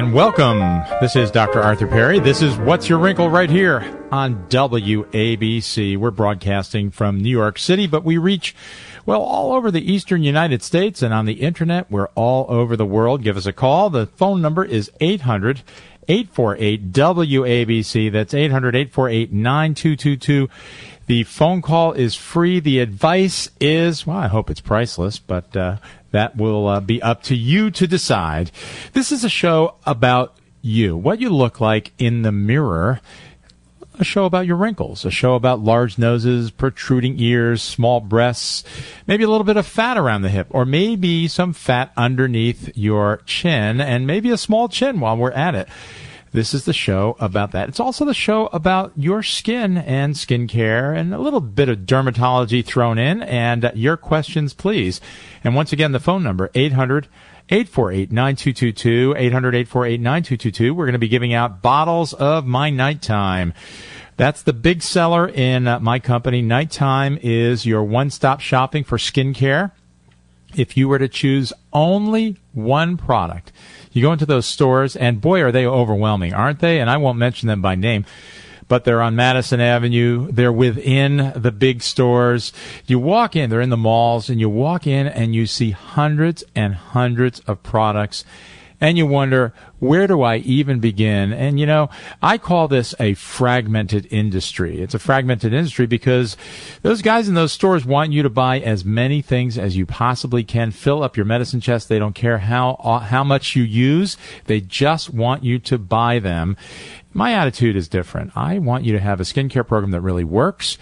And welcome. This is Dr. Arthur Perry. This is What's Your Wrinkle right here on WABC. We're broadcasting from New York City, but we reach, well, all over the eastern United States and on the internet. We're all over the world. Give us a call. The phone number is 800 848 WABC. That's 800 848 9222. The phone call is free. The advice is, well, I hope it's priceless, but uh, that will uh, be up to you to decide. This is a show about you, what you look like in the mirror. A show about your wrinkles, a show about large noses, protruding ears, small breasts, maybe a little bit of fat around the hip, or maybe some fat underneath your chin, and maybe a small chin while we're at it. This is the show about that. It's also the show about your skin and skincare and a little bit of dermatology thrown in and your questions, please. And once again, the phone number, 800 848 9222, 800 848 9222. We're going to be giving out bottles of my Nighthyme. That's the big seller in my company. Nighthyme is your one stop shopping for skincare. If you were to choose only one product, you go into those stores, and boy, are they overwhelming, aren't they? And I won't mention them by name, but they're on Madison Avenue. They're within the big stores. You walk in, they're in the malls, and you walk in and you see hundreds and hundreds of products. And you wonder, where do I even begin? And you know, I call this a fragmented industry. It's a fragmented industry because those guys in those stores want you to buy as many things as you possibly can. Fill up your medicine chest. They don't care how, uh, how much you use. They just want you to buy them. My attitude is different. I want you to have a skincare program that really works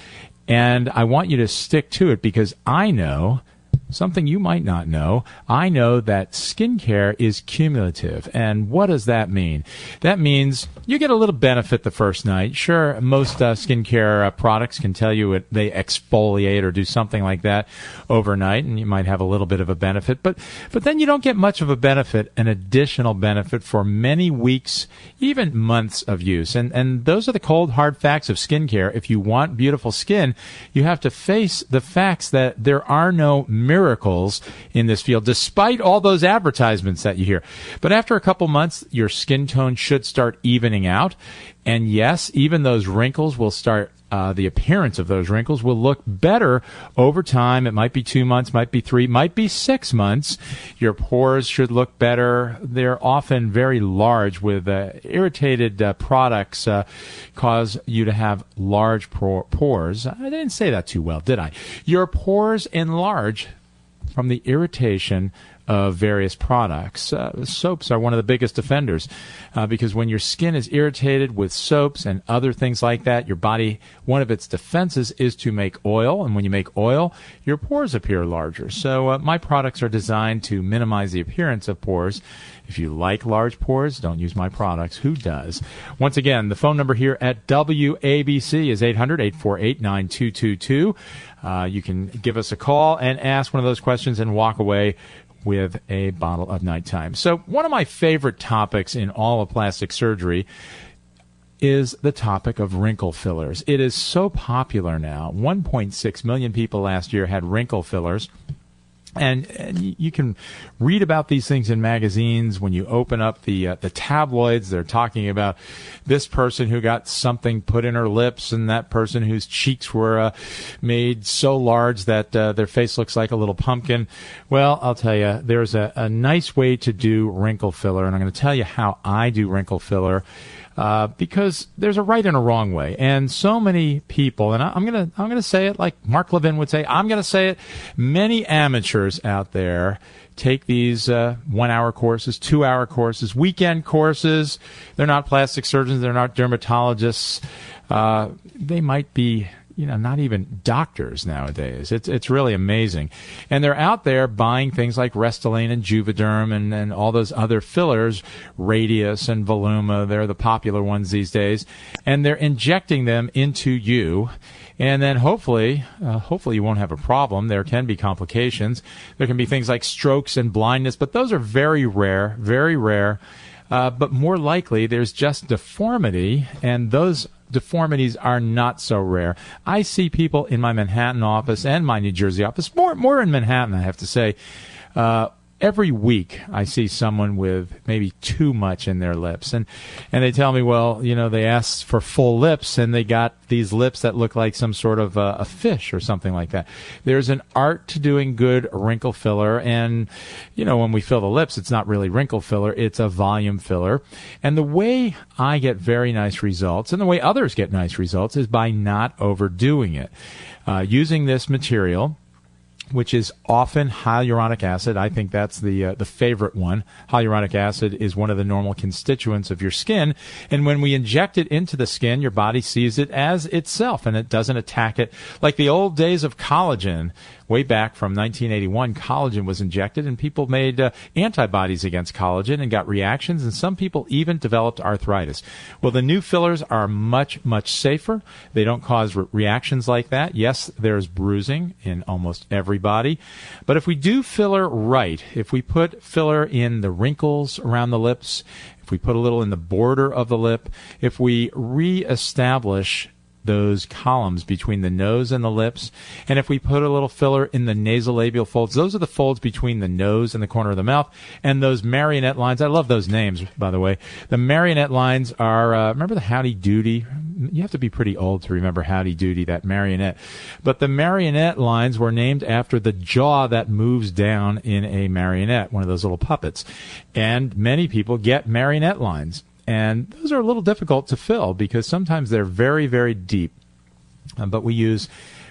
and I want you to stick to it because I know something you might not know. I know that skincare is cumulative. And what does that mean? That means you get a little benefit the first night. Sure, most uh, skincare uh, products can tell you it, they exfoliate or do something like that overnight, and you might have a little bit of a benefit. But, but then you don't get much of a benefit, an additional benefit for many weeks, even months of use. And, and those are the cold, hard facts of skincare. If you want beautiful skin, you have to face the facts that there are no miracles in this field, despite all those advertisements that you hear. But after a couple months, your skin tone should start evening out. And yes, even those wrinkles will start uh, the appearance of those wrinkles will look better over time. It might be two months, might be three, might be six months. Your pores should look better. They're often very large with uh, irritated uh, products uh, cause you to have large pores. I didn't say that too well, did I? Your pores enlarge from the irritation of various products. Uh, soaps are one of the biggest offenders uh, because when your skin is irritated with soaps and other things like that, your body, one of its defenses is to make oil. And when you make oil, your pores appear larger. So uh, my products are designed to minimize the appearance of pores. If you like large pores, don't use my products. Who does? Once again, the phone number here at WABC is 800 848 9222. Uh, you can give us a call and ask one of those questions and walk away with a bottle of Nighthyme. So, one of my favorite topics in all of plastic surgery is the topic of wrinkle fillers. It is so popular now. 1.6 million people last year had wrinkle fillers. And, and you can read about these things in magazines when you open up the uh, the tabloids. They're talking about this person who got something put in her lips and that person whose cheeks were uh, made so large that uh, their face looks like a little pumpkin. Well i'll tell you there's a, a nice way to do wrinkle filler. And i'm going to tell you how i do wrinkle filler uh, because there's a right and a wrong way, and so many people, and I, am gonna I'm gonna say it like Mark Levin would say. I'm gonna say it. Many amateurs out there take these uh, one hour courses, two hour courses, weekend courses. They're not plastic surgeons. They're not dermatologists. Uh, they might be you know, not even doctors nowadays. It's it's really amazing, and they're out there buying things like Restylane and Juvederm and, and all those other fillers, Radiesse and Voluma. They're the popular ones these days, and they're injecting them into you. And then hopefully, uh, hopefully you won't have a problem. There can be complications. There can be things like strokes and blindness, but those are very rare, very rare. Uh, but more likely, there's just deformity, and those deformities are not so rare. I see people in my Manhattan office and my New Jersey office, more more in Manhattan, I have to say, uh, every week I see someone with maybe too much in their lips, and and they tell me, well, you know, they asked for full lips, and they got these lips that look like some sort of a fish or something like that. There's an art to doing good wrinkle filler, and you know, when we fill the lips, it's not really wrinkle filler; it's a volume filler. And the way I get very nice results, and the way others get nice results, is by not overdoing it. Uh, using this material which is often hyaluronic acid. I think that's the uh, the favorite one. Hyaluronic acid is one of the normal constituents of your skin, and when we inject it into the skin, your body sees it as itself, and it doesn't attack it like the old days of collagen way back from 1981, collagen was injected, and people made uh, antibodies against collagen and got reactions, and some people even developed arthritis. Well, the new fillers are much, much safer. They don't cause re- reactions like that. Yes, there's bruising in almost everybody, but if we do filler right, if we put filler in the wrinkles around the lips, if we put a little in the border of the lip, if we reestablish those columns between the nose and the lips. And if we put a little filler in the nasolabial folds, those are the folds between the nose and the corner of the mouth. And those marionette lines, I love those names, by the way. The marionette lines are, uh, remember the Howdy Doody? You have to be pretty old to remember Howdy Doody, that marionette. But the marionette lines were named after the jaw that moves down in a marionette, one of those little puppets. And many people get marionette lines and those are a little difficult to fill because sometimes they're very very deep. Uh, but we use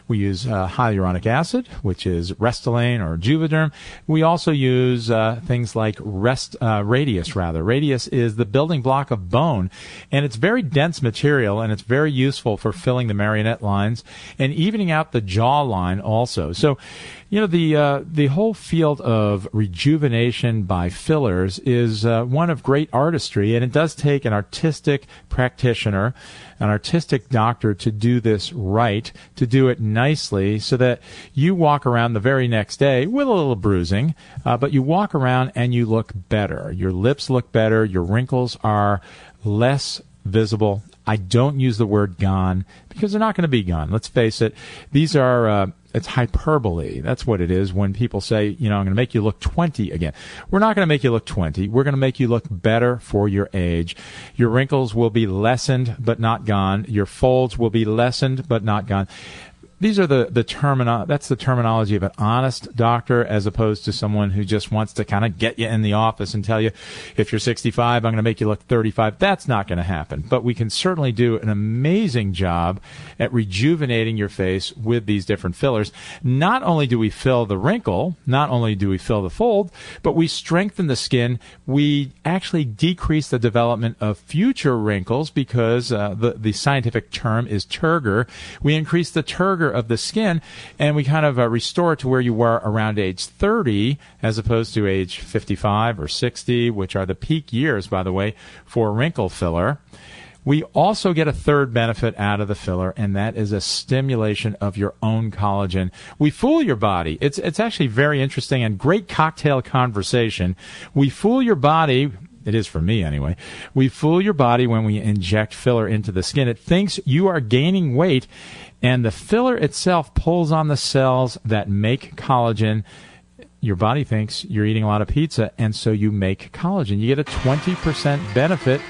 we use uh, hyaluronic acid, which is Restylane or Juvederm. We also use uh, things like rest, uh, Radiesse, rather. Radiesse is the building block of bone, and it's very dense material, and it's very useful for filling the marionette lines and evening out the jawline also. So you know the uh, the whole field of rejuvenation by fillers is uh, one of great artistry, and it does take an artistic practitioner, an artistic doctor to do this right, to do it nicely, so that you walk around the very next day with a little bruising, uh, but you walk around and you look better. Your lips look better. Your wrinkles are less visible. I don't use the word gone because they're not going to be gone. Let's face it. These are uh, it's hyperbole. That's what it is when people say, you know, I'm going to make you look 20 again. We're not going to make you look 20. We're going to make you look better for your age. Your wrinkles will be lessened but not gone. Your folds will be lessened but not gone these are the the termino- that's the terminology of an honest doctor as opposed to someone who just wants to kind of get you in the office and tell you if you're 65 I'm going to make you look 35 that's not going to happen. But we can certainly do an amazing job at rejuvenating your face with these different fillers. Not only do we fill the wrinkle not only do we fill the fold but we strengthen the skin. We actually decrease the development of future wrinkles because uh, the the scientific term is turgor. We increase the turgor of the skin, and we kind of uh, restore it to where you were around age 30 as opposed to age 55 or 60, which are the peak years, by the way, for wrinkle filler. We also get a third benefit out of the filler, and that is a stimulation of your own collagen. We fool your body. It's, it's actually very interesting and great cocktail conversation. We fool your body it is for me anyway. We fool your body when we inject filler into the skin. It thinks you are gaining weight and the filler itself pulls on the cells that make collagen your body thinks you're eating a lot of pizza, and so you make collagen. You get a 20% benefit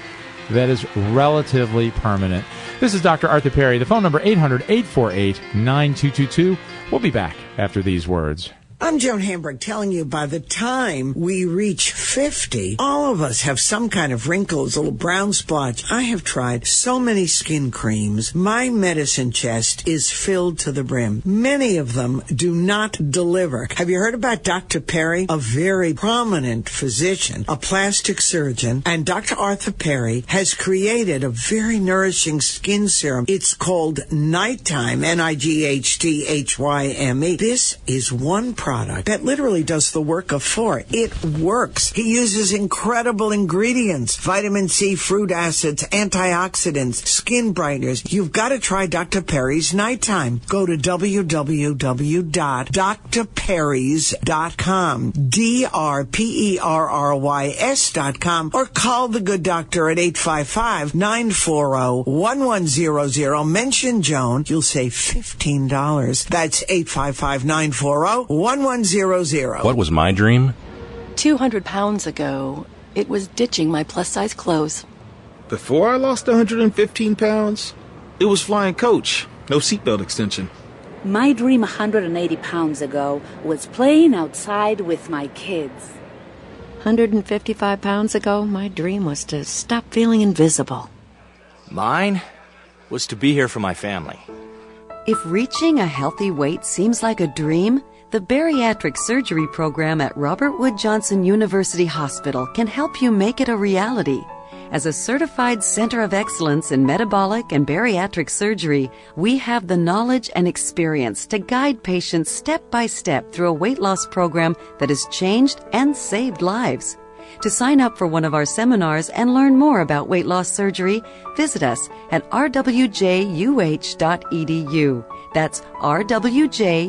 that is relatively permanent. This is Dr. Arthur Perry. The phone number 800 848 9222. We'll be back after these words. I'm Joan Hamburg telling you by the time we reach 50, all of us have some kind of wrinkles, little brown splotch. I have tried so many skin creams. My medicine chest is filled to the brim. Many of them do not deliver. Have you heard about Dr. Perry? A very prominent physician, a plastic surgeon, and Dr. Arthur Perry has created a very nourishing skin serum. It's called Nighthyme, N-I-G-H-T-H-Y-M-E. This is one product that literally does the work of four. It works. He uses incredible ingredients, vitamin C, fruit acids, antioxidants, skin brighteners. You've got to try Dr. Perry's Nighthyme. Go to www.drperrys.com, D-R-P-E-R-R-Y-S dot com, or call the good doctor at 855-940-1100. Mention Joan. You'll save $15. That's 855-940-1100. What was my dream? 200 pounds ago, it was ditching my plus size clothes. Before I lost 115 pounds, it was flying coach, no seatbelt extension. My dream 180 pounds ago was playing outside with my kids. 155 pounds ago, my dream was to stop feeling invisible. Mine was to be here for my family. If reaching a healthy weight seems like a dream, the bariatric surgery program at Robert Wood Johnson University Hospital can help you make it a reality. As a certified center of excellence in metabolic and bariatric surgery, we have the knowledge and experience to guide patients step by step through a weight loss program that has changed and saved lives. To sign up for one of our seminars and learn more about weight loss surgery, visit us at rwjuh.edu. That's rwjuh.edu.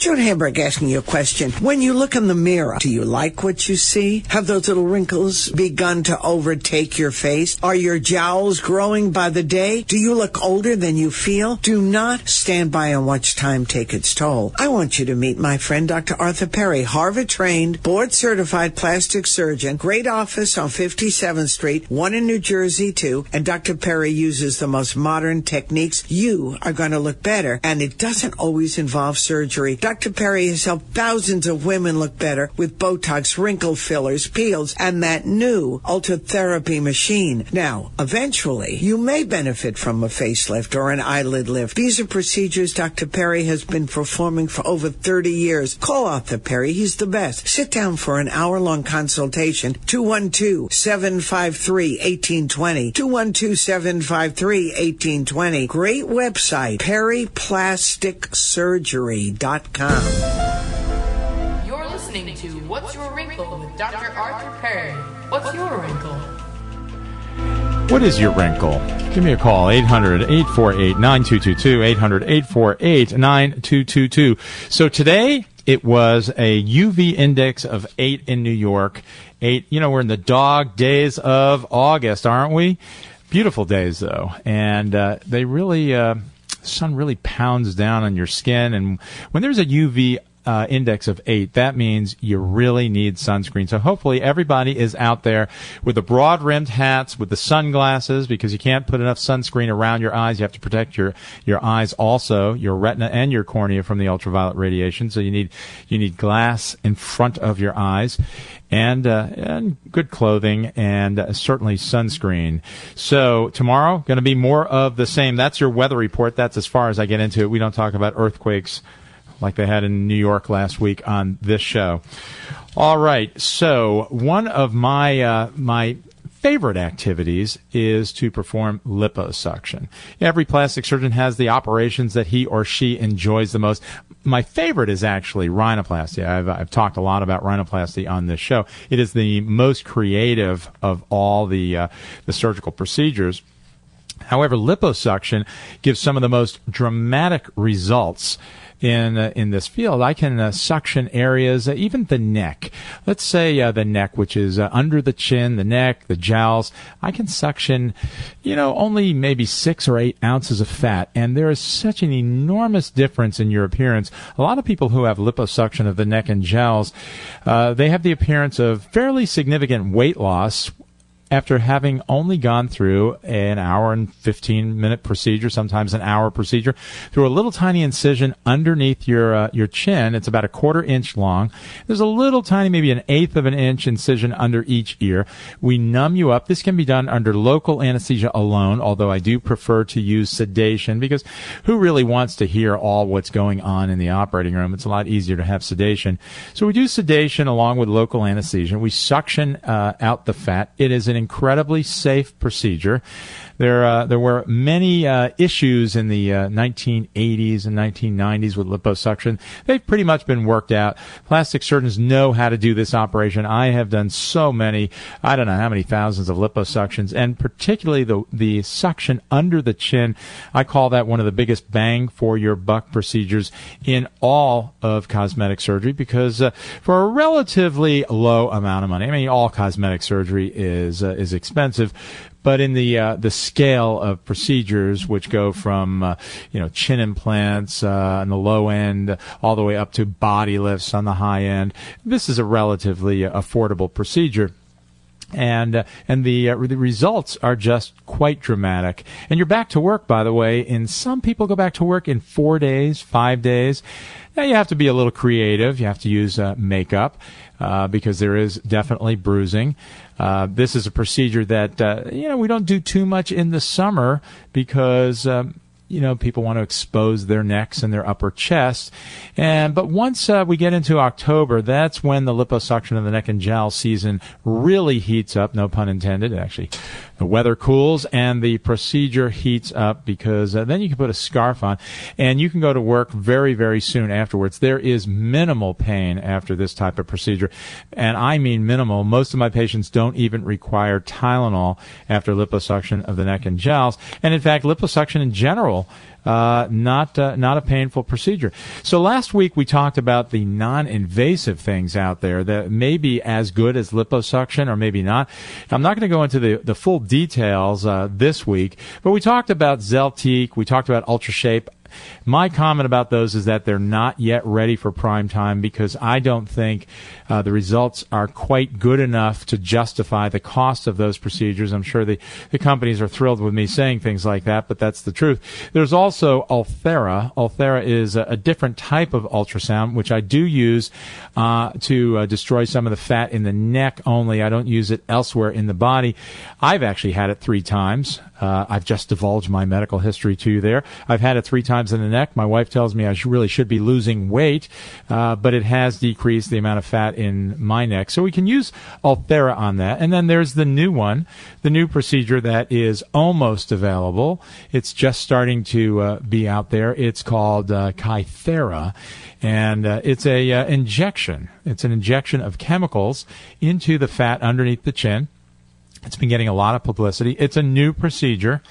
Joan Hamburg asking you a question. When you look in the mirror, do you like what you see? Have those little wrinkles begun to overtake your face? Are your jowls growing by the day? Do you look older than you feel? Do not stand by and watch time take its toll. I want you to meet my friend Dr. Arthur Perry, Harvard trained, board certified plastic surgeon, great office on 57th Street, one in New Jersey too, and Dr. Perry uses the most modern techniques. You are going to look better, and it doesn't always involve surgery. Dr. Perry has helped thousands of women look better with Botox, wrinkle fillers, peels, and that new Ultherapy machine. Now, eventually, you may benefit from a facelift or an eyelid lift. These are procedures Dr. Perry has been performing for over 30 years. Call Arthur Perry. He's the best. Sit down for an hour-long consultation. 212-753-1820. 212-753-1820. Great website, perryplasticsurgery.com. You're listening to What's Your Wrinkle with Dr. Arthur Perry. What's your wrinkle? What is your wrinkle? Give me a call, 800 848 9222, 800 848 9222. So today it was a UV index of 8 in New York. 8, you know, we're in the dog days of August, aren't we? Beautiful days, though. And uh, they really, uh, sun really pounds down on your skin. And when there's a UV uh, index of eight, that means you really need sunscreen. So hopefully everybody is out there with the broad rimmed hats, with the sunglasses, because you can't put enough sunscreen around your eyes. You have to protect your, your eyes also, your retina and your cornea from the ultraviolet radiation. So you need, you need glass in front of your eyes. And, uh, and good clothing and uh, certainly sunscreen. So tomorrow going to be more of the same. That's your weather report. That's as far as I get into it. We don't talk about earthquakes like they had in New York last week on this show. All right, so one of my uh, my favorite activities is to perform liposuction. Every plastic surgeon has the operations that he or she enjoys the most. My favorite is actually rhinoplasty. I've, I've talked a lot about rhinoplasty on this show. It is the most creative of all the uh, the surgical procedures. However, liposuction gives some of the most dramatic results in uh, in this field. I can uh, suction areas, uh, even the neck. Let's say uh, the neck, which is uh, under the chin, the neck, the jowls. I can suction, you know, only maybe six or eight ounces of fat, and there is such an enormous difference in your appearance. A lot of people who have liposuction of the neck and jowls, uh, they have the appearance of fairly significant weight loss after having only gone through an hour and 15 minute procedure, sometimes an hour procedure, through a little tiny incision underneath your uh, your chin. It's about a quarter inch long. There's a little tiny, maybe an eighth of an inch incision under each ear. We numb you up. This can be done under local anesthesia alone, although I do prefer to use sedation because who really wants to hear all what's going on in the operating room? It's a lot easier to have sedation. So we do sedation along with local anesthesia. We suction uh, out the fat. It is an incredibly safe procedure. There, uh, there were many uh, issues in the uh, 1980s and 1990s with liposuction. They've pretty much been worked out. Plastic surgeons know how to do this operation. I have done so many, I don't know how many thousands of liposuctions, and particularly the the suction under the chin. I call that one of the biggest bang for your buck procedures in all of cosmetic surgery because uh, for a relatively low amount of money, I mean, all cosmetic surgery is uh, is expensive, but in the uh, the scale of procedures, which go from uh, you know chin implants uh, on the low end all the way up to body lifts on the high end, this is a relatively affordable procedure and uh, and the uh, the results are just quite dramatic. And you're back to work, by the way. And some people go back to work in four days, five days. Now you have to be a little creative. You have to use uh, makeup uh, because there is definitely bruising. Uh, this is a procedure that uh, you know we don't do too much in the summer because. Um, you know, people want to expose their necks and their upper chest. And, but once uh, we get into October, that's when the liposuction of the neck and jowl season really heats up. No pun intended. Actually, the weather cools and the procedure heats up because uh, then you can put a scarf on and you can go to work very, very soon afterwards. There is minimal pain after this type of procedure. And I mean minimal. Most of my patients don't even require Tylenol after liposuction of the neck and jowls. And in fact, liposuction in general uh, not uh, not a painful procedure. So last week we talked about the non-invasive things out there that may be as good as liposuction or maybe not. I'm not going to go into the the full details uh, this week, but we talked about Zeltiq, we talked about UltraShape. My comment about those is that they're not yet ready for prime time because I don't think uh, the results are quite good enough to justify the cost of those procedures. I'm sure the, the companies are thrilled with me saying things like that, but that's the truth. There's also Ulthera. Ulthera is a, a different type of ultrasound, which I do use uh, to uh, destroy some of the fat in the neck only. I don't use it elsewhere in the body. I've actually had it three times. Uh, I've just divulged my medical history to you there. I've had it three times in the neck. My wife tells me I sh- really should be losing weight, uh, but it has decreased the amount of fat in my neck. So we can use Ulthera on that. And then there's the new one, the new procedure that is almost available. It's just starting to uh, be out there. It's called uh, Kythera and uh, it's a uh, injection. It's an injection of chemicals into the fat underneath the chin. It's been getting a lot of publicity. It's a new procedure.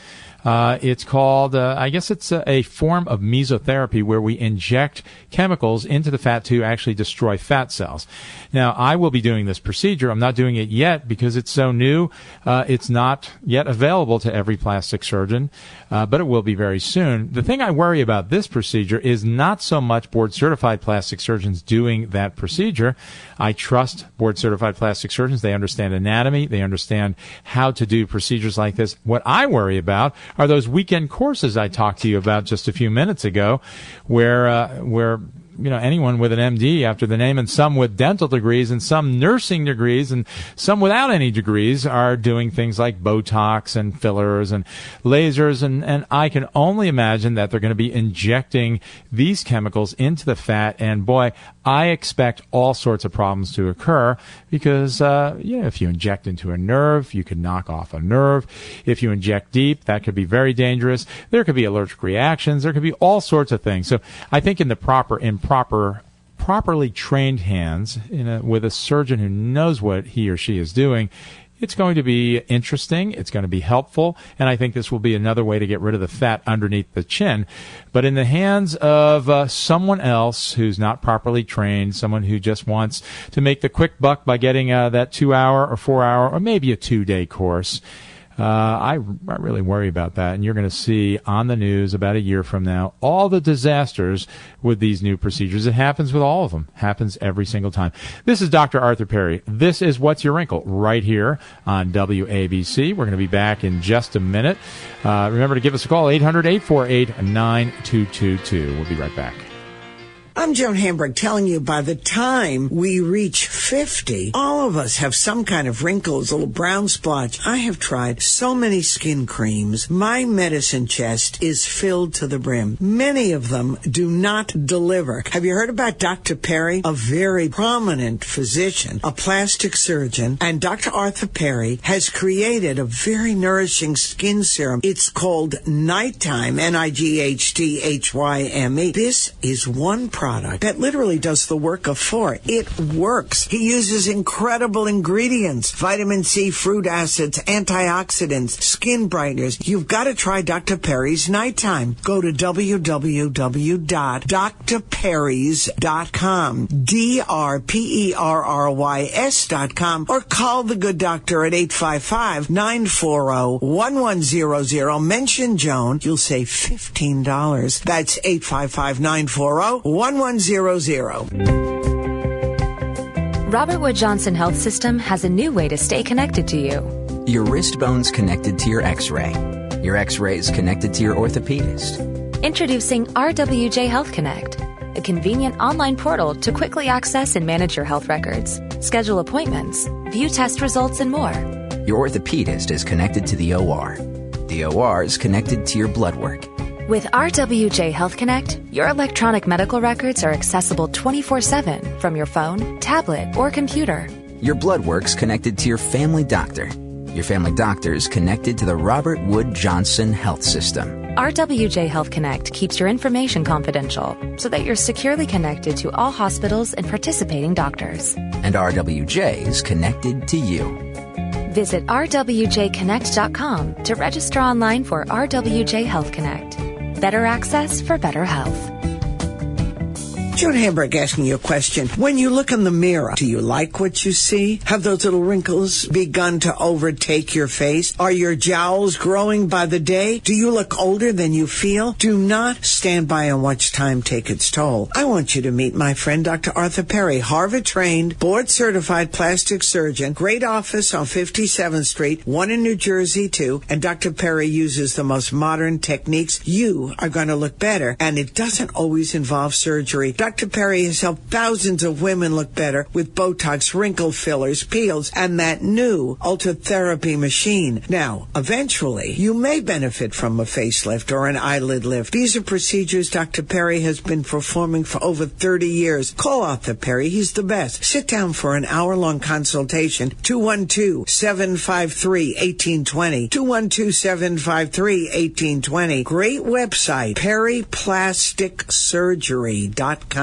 Uh, it's called, uh, I guess it's a, a, form of mesotherapy where we inject chemicals into the fat to actually destroy fat cells. Now, I will be doing this procedure. I'm not doing it yet because it's so new. Uh, it's not yet available to every plastic surgeon, uh, but it will be very soon. The thing I worry about this procedure is not so much board certified plastic surgeons doing that procedure. I trust board certified plastic surgeons. They understand anatomy. They understand how to do procedures like this. What I worry about are those weekend courses I talked to you about just a few minutes ago, where uh, where you know anyone with an MD after the name, and some with dental degrees, and some nursing degrees, and some without any degrees are doing things like Botox and fillers and lasers, and and I can only imagine that they're going to be injecting these chemicals into the fat, and boy, I expect all sorts of problems to occur because uh, you know if you inject into a nerve, you can knock off a nerve. If you inject deep, that could be very dangerous. There could be allergic reactions. There could be all sorts of things. So I think in the proper in proper properly trained hands a, with a surgeon who knows what he or she is doing it's going to be interesting. It's going to be helpful. And I think this will be another way to get rid of the fat underneath the chin. But in the hands of uh, someone else who's not properly trained, someone who just wants to make the quick buck by getting uh, that two hour or four hour or maybe a two day course, uh, I, I really worry about that. And you're going to see on the news about a year from now all the disasters with these new procedures. It happens with all of them. Happens every single time. This is Dr. Arthur Perry. This is What's Your Wrinkle right here on WABC. We're going to be back in just a minute. Uh, remember to give us a call 800 848 9222. We'll be right back. I'm Joan Hamburg telling you by the time we reach 50, all of us have some kind of wrinkles, little brown splotch. I have tried so many skin creams. My medicine chest is filled to the brim. Many of them do not deliver. Have you heard about Dr. Perry? A very prominent physician, a plastic surgeon, and Dr. Arthur Perry has created a very nourishing skin serum. It's called Nighthyme, N-I-G-H-T-H-Y-M-E. This is one product that literally does the work of four. It works. He uses incredible ingredients, vitamin C, fruit acids, antioxidants, skin brighteners. You've got to try Dr. Perry's Nighthyme. Go to www.drperrys.com, D-R-P-E-R-R-Y-S dot com, or call the good doctor at 855-940-1100. Mention Joan. You'll save $15. That's 855-940-1100. 1100. Robert Wood Johnson Health System has a new way to stay connected to you. Your wrist bone's connected to your x ray. Your x ray is connected to your orthopedist. Introducing RWJ Health Connect, a convenient online portal to quickly access and manage your health records, schedule appointments, view test results, and more. Your orthopedist is connected to the OR. The OR is connected to your blood work. With RWJ Health Connect, your electronic medical records are accessible 24 7 from your phone, tablet, or computer. Your blood work's connected to your family doctor. Your family doctor is connected to the Robert Wood Johnson Health System. RWJ Health Connect keeps your information confidential so that you're securely connected to all hospitals and participating doctors. And RWJ is connected to you. Visit rwjconnect.com to register online for RWJ Health Connect. Better access for better health. Joan Hamburg asking you a question. When you look in the mirror, do you like what you see? Have those little wrinkles begun to overtake your face? Are your jowls growing by the day? Do you look older than you feel? Do not stand by and watch time take its toll. I want you to meet my friend Dr. Arthur Perry, Harvard trained, board certified plastic surgeon, great office on 57th Street, one in New Jersey too, and Dr. Perry uses the most modern techniques. You are going to look better, and it doesn't always involve surgery. Dr. Perry has helped thousands of women look better with Botox, wrinkle fillers, peels, and that new Ultherapy machine. Now, eventually, you may benefit from a facelift or an eyelid lift. These are procedures Dr. Perry has been performing for over 30 years. Call Arthur Perry. He's the best. Sit down for an hour-long consultation. 212-753-1820. 212-753-1820. Great website, perryplasticsurgery.com.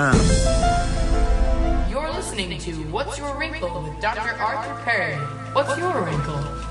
You're listening to What's Your Wrinkle with Dr. Arthur Perry. What's your wrinkle?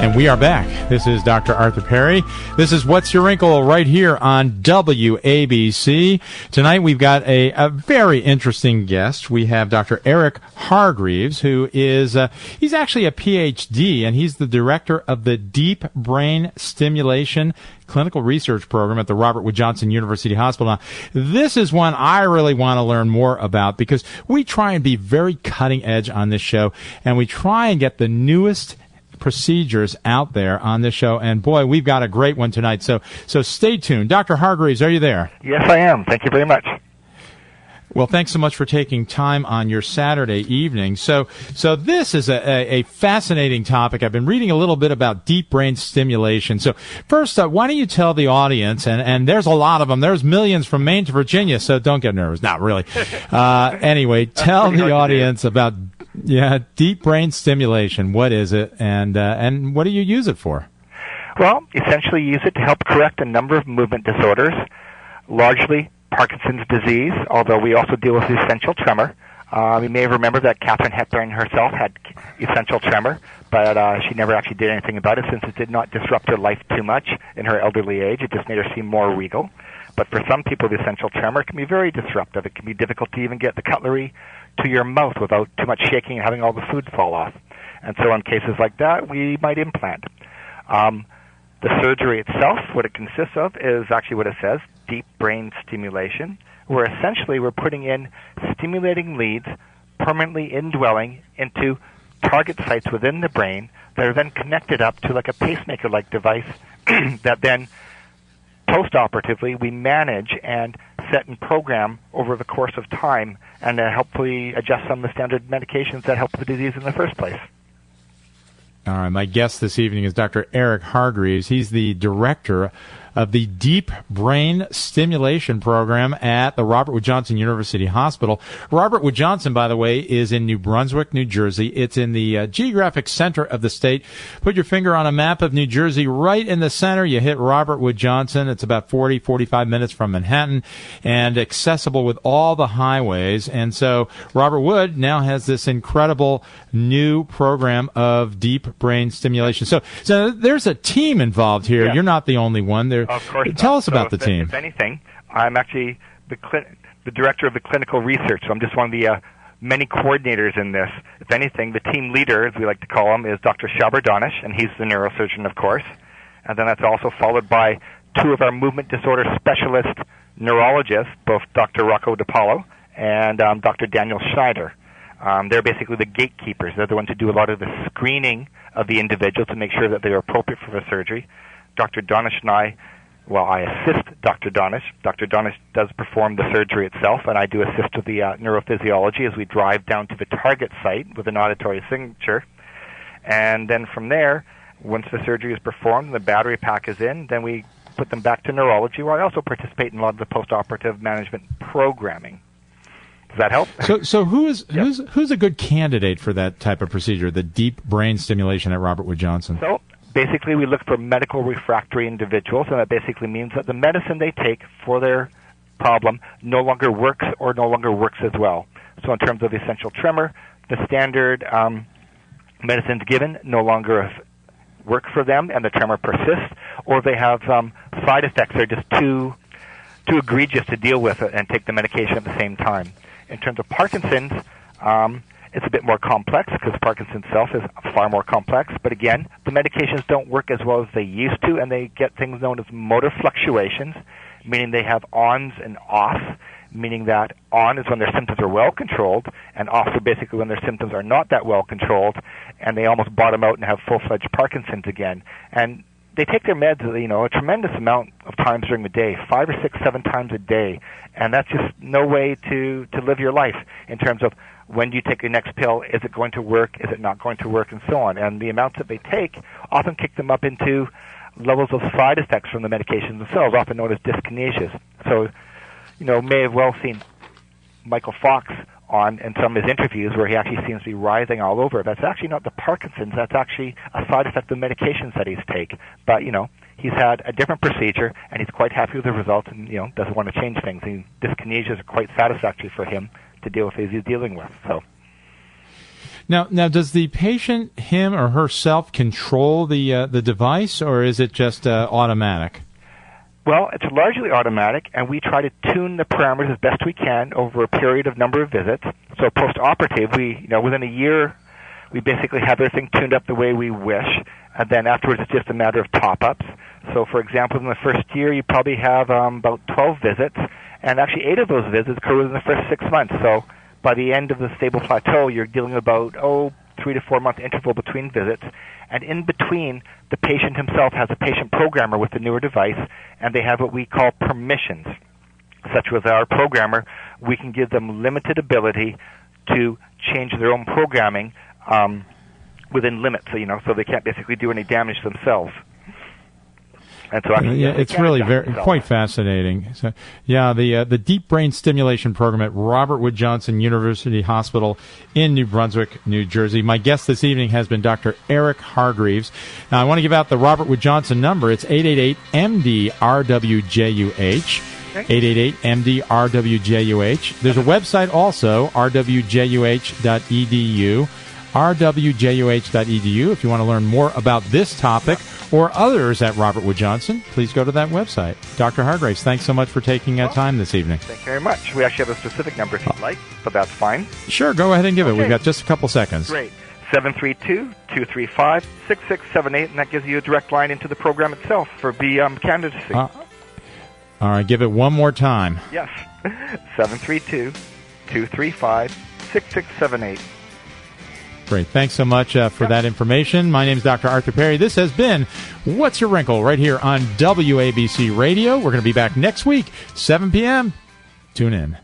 And we are back. This is Dr. Arthur Perry. This is What's Your Wrinkle right here on WABC. Tonight we've got a, a very interesting guest. We have Dr. Eric Hargreaves, who is, uh, he's actually a PhD and he's the director of the Deep Brain Stimulation clinical research program at the Robert Wood Johnson University Hospital. Now, this is one I really want to learn more about because we try and be very cutting edge on this show and we try and get the newest procedures out there on this show. And boy, we've got a great one tonight. So, so stay tuned. Dr. Hargreaves, are you there? Yes, I am. Thank you very much. Well, thanks so much for taking time on your Saturday evening. So, so this is a, a, a fascinating topic. I've been reading a little bit about deep brain stimulation. So, first, uh, why don't you tell the audience, and, and there's a lot of them, there's millions from Maine to Virginia, so don't get nervous. Not really. Uh, anyway, tell the audience about yeah, deep brain stimulation. What is it, and uh, and what do you use it for? Well, essentially, use it to help correct a number of movement disorders, largely Parkinson's disease. Although we also deal with essential tremor, Um, you may remember that Katharine Hepburn herself had essential tremor, but uh, she never actually did anything about it since it did not disrupt her life too much in her elderly age. It just made her seem more regal. But for some people, the essential tremor can be very disruptive. It can be difficult to even get the cutlery to your mouth without too much shaking and having all the food fall off. And so in cases like that, we might implant. Um, the surgery itself, what it consists of, is actually what it says, deep brain stimulation, where essentially we're putting in stimulating leads permanently indwelling into target sites within the brain that are then connected up to like a pacemaker-like device that then post-operatively we manage and set and program over the course of time and uh, hopefully adjust some of the standard medications that help the disease in the first place. All right, my guest this evening is Dr. Eric Hargreaves. He's the director of the Deep Brain Stimulation Program at the Robert Wood Johnson University Hospital. Robert Wood Johnson, by the way, is in New Brunswick, New Jersey. It's in the uh, geographic center of the state. Put your finger on a map of New Jersey right in the center. You hit Robert Wood Johnson. It's about 40, 45 minutes from Manhattan and accessible with all the highways. And so Robert Wood now has this incredible new program of deep brain stimulation. So, so there's a team involved here. Yeah. You're not the only one. There, Of course. Tell not. us about So the if, team. If anything, I'm actually the cli- the director of the clinical research. So I'm just one of the uh, many coordinators in this. If anything, the team leader, as we like to call him, is Dr. Shabbar Danish, and he's the neurosurgeon, of course. And then that's also followed by two of our movement disorder specialist neurologists, both Dr. Rocco DiPaolo and um, Dr. Daniel Schneider. Um, they're basically the gatekeepers. They're the ones who do a lot of the screening of the individual to make sure that they're appropriate for the surgery. Dr. Danish and I, well, I assist Dr. Danish. Dr. Danish does perform the surgery itself, and I do assist with the uh, neurophysiology as we drive down to the target site with an auditory signature. And then from there, once the surgery is performed, the battery pack is in, then we put them back to neurology, where I also participate in a lot of the post-operative management programming. Does that help? So, so who is who's who's a good candidate for that type of procedure, the deep brain stimulation at Robert Wood Johnson? So basically, we look for medical refractory individuals, and that basically means that the medicine they take for their problem no longer works or no longer works as well. So in terms of essential tremor, the standard um, medicines given no longer work for them, and the tremor persists, or they have um, side effects that are just too too egregious to deal with it and take the medication at the same time. In terms of Parkinson's, um, it's a bit more complex because Parkinson's itself is far more complex. But again, the medications don't work as well as they used to, and they get things known as motor fluctuations, meaning they have ons and offs, meaning that on is when their symptoms are well controlled, and off are basically when their symptoms are not that well controlled, and they almost bottom out and have full-fledged Parkinson's again. And they take their meds, you know, a tremendous amount of times during the day, five or six, seven times a day, and that's just no way to to live your life in terms of when do you take your next pill? Is it going to work? Is it not going to work? And so on. And the amounts that they take often kick them up into levels of side effects from the medications themselves, often known as dyskinesias. So, you know, may have well seen Michael Fox on in some of his interviews where he actually seems to be writhing all over. That's actually not the Parkinson's. That's actually a side effect of medications that he's take. But you know, he's had a different procedure and he's quite happy with the results, and you know, doesn't want to change things. And dyskinesias are quite satisfactory for him to deal with as he's dealing with. So. Now, now, does the patient, him or herself, control the uh, the device, or is it just uh, automatic? Well, it's largely automatic, and we try to tune the parameters as best we can over a period of number of visits. So post-operative, we, you know, within a year, we basically have everything tuned up the way we wish, and then afterwards it's just a matter of top-ups. So, for example, in the first year, you probably have um, about 12 visits, and actually eight of those visits occur within the first six months. So, by the end of the stable plateau, you're dealing about oh three to four month interval between visits, and in between, the patient himself has a patient programmer with the newer device, and they have what we call permissions. Such with our programmer, we can give them limited ability to change their own programming um, within limits, you know, so they can't basically do any damage themselves. And so actually, yeah, it's really very themselves. quite fascinating. So, yeah, the uh, the deep brain stimulation program at Robert Wood Johnson University Hospital in New Brunswick, New Jersey. My guest this evening has been Dr. Eric Hargreaves. Now, I want to give out the Robert Wood Johnson number. It's 888 MD RWJUH. 888-MD-RWJUH. There's a website also, rwjuh.edu, rwjuh.edu. If you want to learn more about this topic or others at Robert Wood Johnson, please go to that website. Dr. Hargreaves, thanks so much for taking uh, time this evening. Thank you very much. We actually have a specific number if you'd like, but that's fine. Sure, go ahead and give it. We've got just a couple seconds. Great. 732-235-6678, and that gives you a direct line into the program itself for the um, candidacy. Uh, all right, give it one more time. Yes. 732-235-6678. Great. Thanks so much uh, for that information. My name is Dr. Arthur Perry. This has been What's Your Wrinkle right here on WABC Radio. We're going to be back next week, 7 p.m. Tune in.